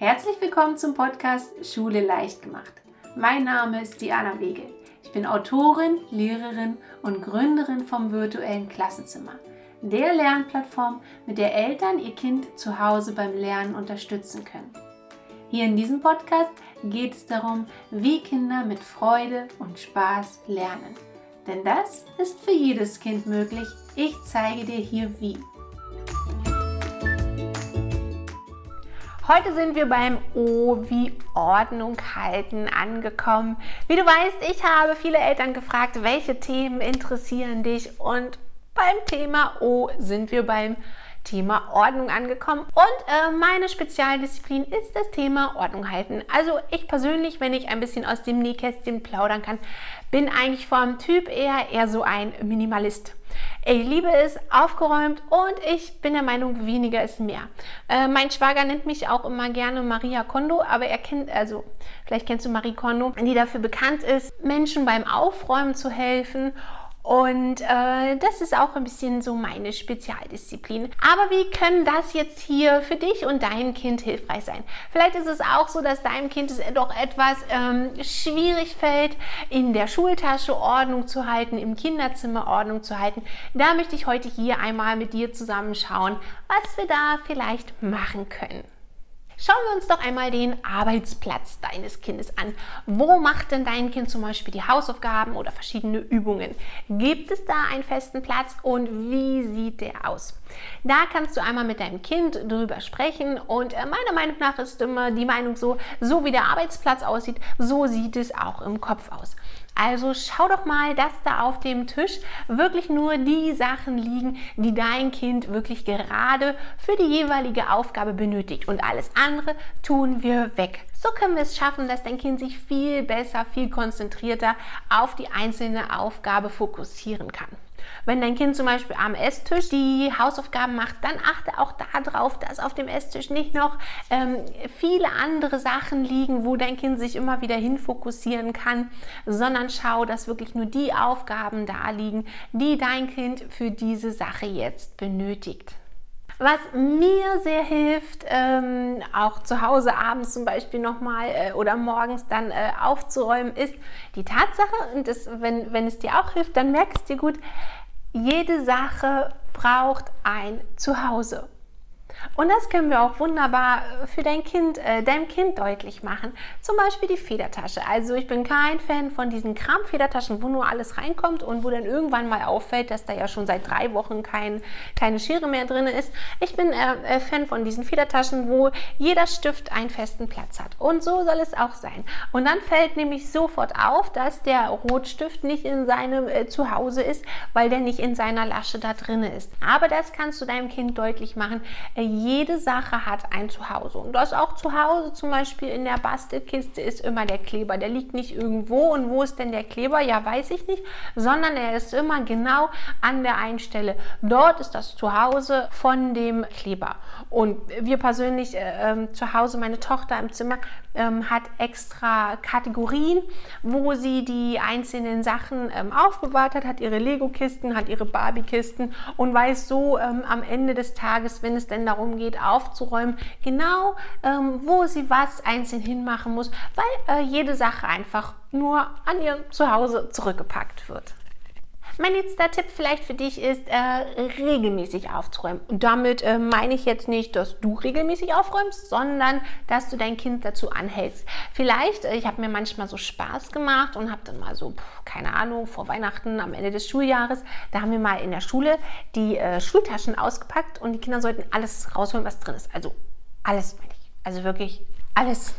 Herzlich willkommen zum Podcast Schule leicht gemacht. Mein Name ist Diana Wege. Ich bin Autorin, Lehrerin und Gründerin vom virtuellen Klassenzimmer, der Lernplattform, mit der Eltern ihr Kind zu Hause beim Lernen unterstützen können. Hier in diesem Podcast geht es darum, wie Kinder mit Freude und Spaß lernen. Denn das ist für jedes Kind möglich. Ich zeige dir hier wie. Heute sind wir beim O wie Ordnung halten angekommen. Wie du weißt, ich habe viele Eltern gefragt, welche Themen interessieren dich und beim Thema O sind wir beim Thema Ordnung angekommen. Und äh, meine Spezialdisziplin ist das Thema Ordnung halten. Also ich persönlich, wenn ich ein bisschen aus dem Nähkästchen plaudern kann, bin eigentlich vom Typ eher eher so ein Minimalist. Ich liebe es, aufgeräumt und ich bin der Meinung, weniger ist mehr. Äh, mein Schwager nennt mich auch immer gerne Maria Kondo, aber er kennt, also vielleicht kennst du Marie Kondo, die dafür bekannt ist, Menschen beim Aufräumen zu helfen und äh, das ist auch ein bisschen so meine Spezialdisziplin. Aber wie können das jetzt hier für dich und dein Kind hilfreich sein? Vielleicht ist es auch so, dass deinem Kind es doch etwas ähm, schwierig fällt, in der Schultasche Ordnung zu halten, im Kinderzimmer Ordnung zu halten. Da möchte ich heute hier einmal mit dir zusammen schauen, was wir da vielleicht machen können. Schauen wir uns doch einmal den Arbeitsplatz deines Kindes an. Wo macht denn dein Kind zum Beispiel die Hausaufgaben oder verschiedene Übungen? Gibt es da einen festen Platz und wie sieht der aus? Da kannst du einmal mit deinem Kind drüber sprechen und äh, meiner Meinung nach ist immer die Meinung so, so wie der Arbeitsplatz aussieht, so sieht es auch im Kopf aus. Also schau doch mal, dass da auf dem Tisch wirklich nur die Sachen liegen, die dein Kind wirklich gerade für die jeweilige Aufgabe benötigt. Und alles andere tun wir weg. So können wir es schaffen, dass dein Kind sich viel besser, viel konzentrierter auf die einzelne Aufgabe fokussieren kann. Wenn dein Kind zum Beispiel am Esstisch die Hausaufgaben macht, dann achte auch darauf, dass auf dem Esstisch nicht noch ähm, viele andere Sachen liegen, wo dein Kind sich immer wieder hinfokussieren kann, sondern schau, dass wirklich nur die Aufgaben da liegen, die dein Kind für diese Sache jetzt benötigt. Was mir sehr hilft, ähm, auch zu Hause abends zum Beispiel nochmal äh, oder morgens dann äh, aufzuräumen, ist die Tatsache, und das, wenn, wenn es dir auch hilft, dann merkst du dir gut, jede Sache braucht ein Zuhause. Und das können wir auch wunderbar äh, für dein Kind, äh, deinem Kind deutlich machen. Zum Beispiel die Federtasche. Also ich bin kein Fan von diesen Kramfedertaschen, wo nur alles reinkommt und wo dann irgendwann mal auffällt, dass da ja schon seit drei Wochen kein, keine Schere mehr drin ist. Ich bin äh, äh, Fan von diesen Federtaschen, wo jeder Stift einen festen Platz hat. Und so soll es auch sein. Und dann fällt nämlich sofort auf, dass der Rotstift nicht in seinem äh, Zuhause ist, weil der nicht in seiner Lasche da drin ist. Aber das kannst du deinem Kind deutlich machen. Äh, jede Sache hat ein Zuhause. Und das auch zu Hause zum Beispiel in der Bastelkiste ist immer der Kleber. Der liegt nicht irgendwo. Und wo ist denn der Kleber? Ja, weiß ich nicht. Sondern er ist immer genau an der einen Stelle. Dort ist das Zuhause von dem Kleber. Und wir persönlich äh, ähm, zu Hause, meine Tochter im Zimmer, ähm, hat extra Kategorien, wo sie die einzelnen Sachen ähm, aufbewahrt hat, hat ihre Lego-Kisten, hat ihre Barbie-Kisten und weiß so ähm, am Ende des Tages, wenn es denn darum geht, aufzuräumen, genau ähm, wo sie was einzeln hinmachen muss, weil äh, jede Sache einfach nur an ihr Zuhause zurückgepackt wird. Mein letzter Tipp vielleicht für dich ist, äh, regelmäßig aufzuräumen. Und damit äh, meine ich jetzt nicht, dass du regelmäßig aufräumst, sondern dass du dein Kind dazu anhältst. Vielleicht, äh, ich habe mir manchmal so Spaß gemacht und habe dann mal so, pff, keine Ahnung, vor Weihnachten, am Ende des Schuljahres, da haben wir mal in der Schule die äh, Schultaschen ausgepackt und die Kinder sollten alles rausholen, was drin ist. Also alles, meine ich. Also wirklich alles.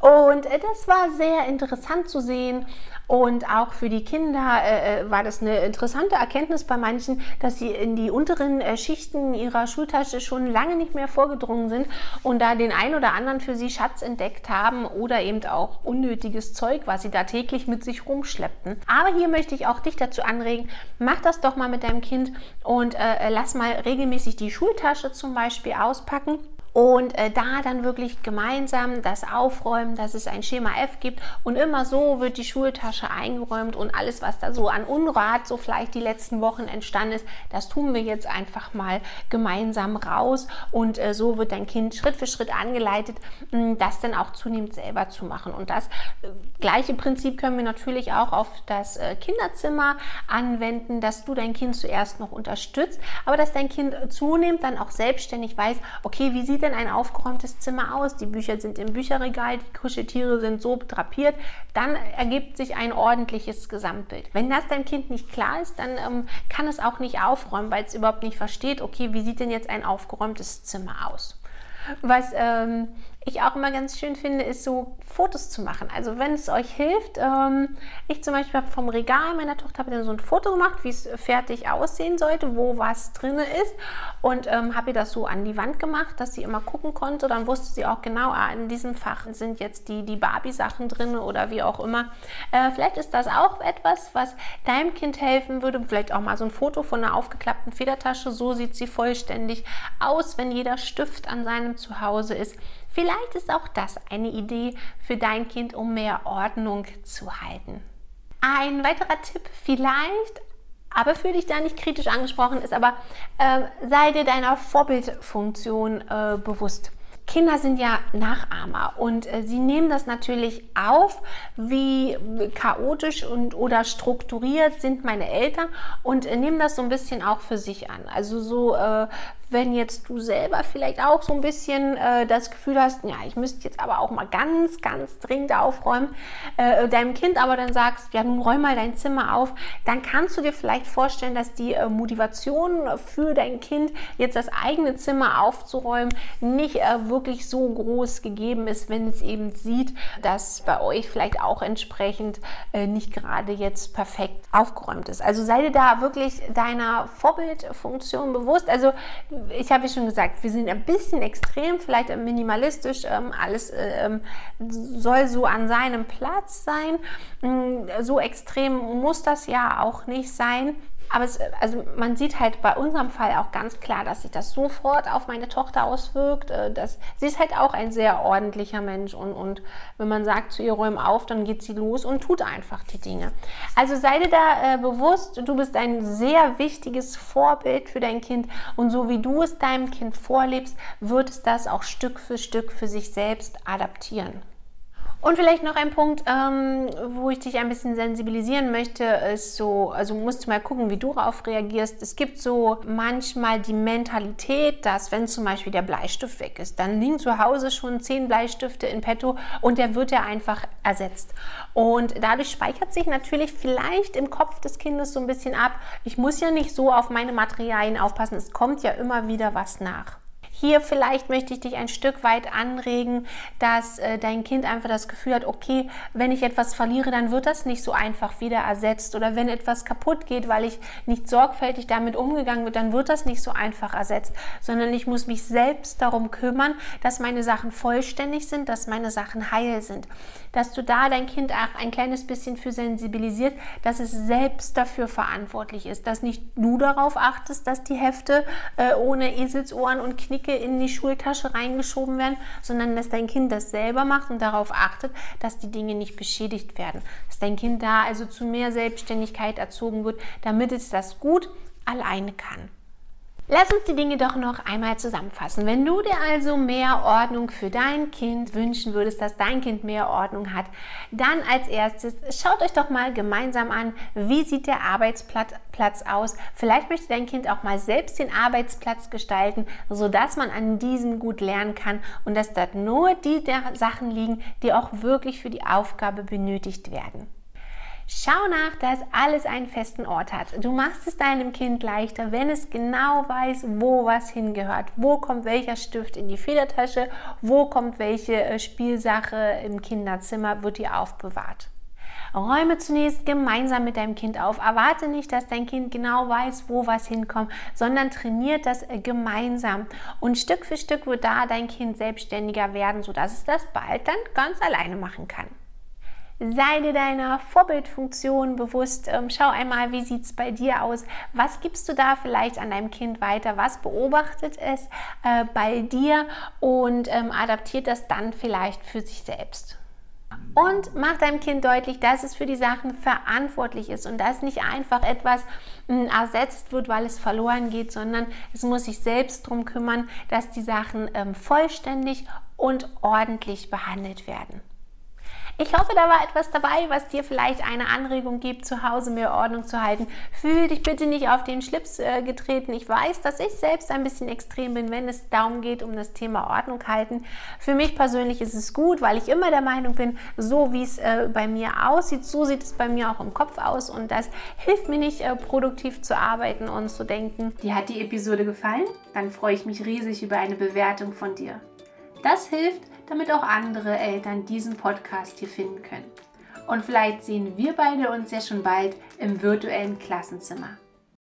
Und äh, das war sehr interessant zu sehen. Und auch für die Kinder äh, äh, war das eine interessante Erkenntnis bei manchen, dass sie in die unteren äh, Schichten ihrer Schultasche schon lange nicht mehr vorgedrungen sind und da den ein oder anderen für sie Schatz entdeckt haben oder eben auch unnötiges Zeug, was sie da täglich mit sich rumschleppten. Aber hier möchte ich auch dich dazu anregen, mach das doch mal mit deinem Kind und äh, lass mal regelmäßig die Schultasche zum Beispiel auspacken Und äh, da dann wirklich gemeinsam das aufräumen, dass es ein Schema F gibt und immer so wird die Schultasche eingeräumt und alles, was da so an Unrat so vielleicht die letzten Wochen entstanden ist, das tun wir jetzt einfach mal gemeinsam raus und äh, so wird dein Kind Schritt für Schritt angeleitet, mh, das dann auch zunehmend selber zu machen. Und das äh, gleiche Prinzip können wir natürlich auch auf das äh, Kinderzimmer anwenden, dass du dein Kind zuerst noch unterstützt, aber dass dein Kind zunehmend dann auch selbstständig weiß, okay, wie sieht denn ein aufgeräumtes Zimmer aus? Die Bücher sind im Bücherregal, die Kuscheltiere sind so drapiert, dann ergibt sich ein ordentliches Gesamtbild. Wenn das dein Kind nicht klar ist, dann ähm, kann es auch nicht aufräumen, weil es überhaupt nicht versteht, okay, wie sieht denn jetzt ein aufgeräumtes Zimmer aus? Was ähm, ich auch immer ganz schön finde, ist so Fotos zu machen. Also wenn es euch hilft, ähm, ich zum Beispiel habe vom Regal meiner Tochter dann so ein Foto gemacht, wie es fertig aussehen sollte, wo was drin ist und ähm, habe ihr das so an die Wand gemacht, dass sie immer gucken konnte. Dann wusste sie auch genau, ah, in diesem Fach sind jetzt die, die Barbie-Sachen drin oder wie auch immer. Äh, vielleicht ist das auch etwas, was deinem Kind helfen würde. Vielleicht auch mal so ein Foto von einer aufgeklappten Federtasche. So sieht sie vollständig aus, wenn jeder Stift an seinem Zuhause ist. Vielleicht ist auch das eine Idee für dein Kind, um mehr Ordnung zu halten. Ein weiterer Tipp vielleicht, aber für dich da nicht kritisch angesprochen ist, aber äh, sei dir deiner Vorbildfunktion äh, bewusst. Kinder sind ja Nachahmer und äh, sie nehmen das natürlich auf, wie chaotisch und oder strukturiert sind meine Eltern und äh, nehmen das so ein bisschen auch für sich an. Also so äh, wenn jetzt du selber vielleicht auch so ein bisschen äh, das Gefühl hast, ja, ich müsste jetzt aber auch mal ganz, ganz dringend aufräumen, äh, deinem Kind aber dann sagst, ja, nun räum mal dein Zimmer auf, dann kannst du dir vielleicht vorstellen, dass die äh, Motivation für dein Kind, jetzt das eigene Zimmer aufzuräumen, nicht äh, wirklich so groß gegeben ist, wenn es eben sieht, dass bei euch vielleicht auch entsprechend äh, nicht gerade jetzt perfekt aufgeräumt ist. Also sei dir da wirklich deiner Vorbildfunktion bewusst. Also ich habe ja schon gesagt, wir sind ein bisschen extrem, vielleicht minimalistisch. Ähm, alles ähm, soll so an seinem Platz sein. Mm, so extrem muss das ja auch nicht sein. Aber es, also man sieht halt bei unserem Fall auch ganz klar, dass sich das sofort auf meine Tochter auswirkt. Äh, dass, sie ist halt auch ein sehr ordentlicher Mensch und, und wenn man sagt zu ihr, räum auf, dann geht sie los und tut einfach die Dinge. Also sei dir da äh, bewusst, du bist ein sehr wichtiges Vorbild für dein Kind und so wie du es deinem Kind vorlebst, wird es das auch Stück für Stück für sich selbst adaptieren. Und vielleicht noch ein Punkt, ähm, wo ich dich ein bisschen sensibilisieren möchte, ist so, also musst du mal gucken, wie du darauf reagierst. Es gibt so manchmal die Mentalität, dass wenn zum Beispiel der Bleistift weg ist, dann liegen zu Hause schon zehn Bleistifte in petto und der wird ja einfach ersetzt. Und dadurch speichert sich natürlich vielleicht im Kopf des Kindes so ein bisschen ab, ich muss ja nicht so auf meine Materialien aufpassen, es kommt ja immer wieder was nach. Hier vielleicht möchte ich dich ein Stück weit anregen, dass äh, dein Kind einfach das Gefühl hat, okay, wenn ich etwas verliere, dann wird das nicht so einfach wieder ersetzt. Oder wenn etwas kaputt geht, weil ich nicht sorgfältig damit umgegangen wird, dann wird das nicht so einfach ersetzt, sondern ich muss mich selbst darum kümmern, dass meine Sachen vollständig sind, dass meine Sachen heil sind. Dass du da dein Kind auch ein kleines bisschen für sensibilisiert, dass es selbst dafür verantwortlich ist, dass nicht du darauf achtest, dass die Hefte äh, ohne Eselsohren und Knick Dicke in die Schultasche reingeschoben werden, sondern dass dein Kind das selber macht und darauf achtet, dass die Dinge nicht beschädigt werden. Dass dein Kind da also zu mehr Selbstständigkeit erzogen wird, damit es das gut alleine kann. Lass uns die Dinge doch noch einmal zusammenfassen. Wenn du dir also mehr Ordnung für dein Kind wünschen würdest, dass dein Kind mehr Ordnung hat, dann als erstes schaut euch doch mal gemeinsam an, wie sieht der Arbeitsplatz aus. Vielleicht möchte dein Kind auch mal selbst den Arbeitsplatz gestalten, sodass man an diesem gut lernen kann und dass dort nur die Sachen liegen, die auch wirklich für die Aufgabe benötigt werden. Schau nach, dass alles einen festen Ort hat. Du machst es deinem Kind leichter, wenn es genau weiß, wo was hingehört. Wo kommt welcher Stift in die Federtasche, wo kommt welche äh, Spielsache im Kinderzimmer, wird die aufbewahrt. Räume zunächst gemeinsam mit deinem Kind auf. Erwarte nicht, dass dein Kind genau weiß, wo was hinkommt, sondern trainiert das äh, gemeinsam. Und Stück für Stück wird da dein Kind selbstständiger werden, sodass es das bald dann ganz alleine machen kann. Sei dir deiner Vorbildfunktion bewusst. Ähm, schau einmal, wie sieht es bei dir aus? Was gibst du da vielleicht an deinem Kind weiter? Was beobachtet es äh, bei dir und ähm, adaptiert das dann vielleicht für sich selbst? Und mach deinem Kind deutlich, dass es für die Sachen verantwortlich ist und dass nicht einfach etwas hm, ersetzt wird, weil es verloren geht, sondern es muss sich selbst darum kümmern, dass die Sachen ähm, vollständig und ordentlich behandelt werden. Ich hoffe, da war etwas dabei, was dir vielleicht eine Anregung gibt, zu Hause mehr Ordnung zu halten. Fühl dich bitte nicht auf den Schlips äh, getreten. Ich weiß, dass ich selbst ein bisschen extrem bin, wenn es darum geht, um das Thema Ordnung halten. Für mich persönlich ist es gut, weil ich immer der Meinung bin, so wie es äh, bei mir aussieht, so sieht es bei mir auch im Kopf aus und das hilft mir nicht, äh, produktiv zu arbeiten und zu denken. Dir hat die Episode gefallen? Dann freue ich mich riesig über eine Bewertung von dir. Das hilft, damit auch andere Eltern diesen Podcast hier finden können. Und vielleicht sehen wir beide uns ja schon bald im virtuellen Klassenzimmer.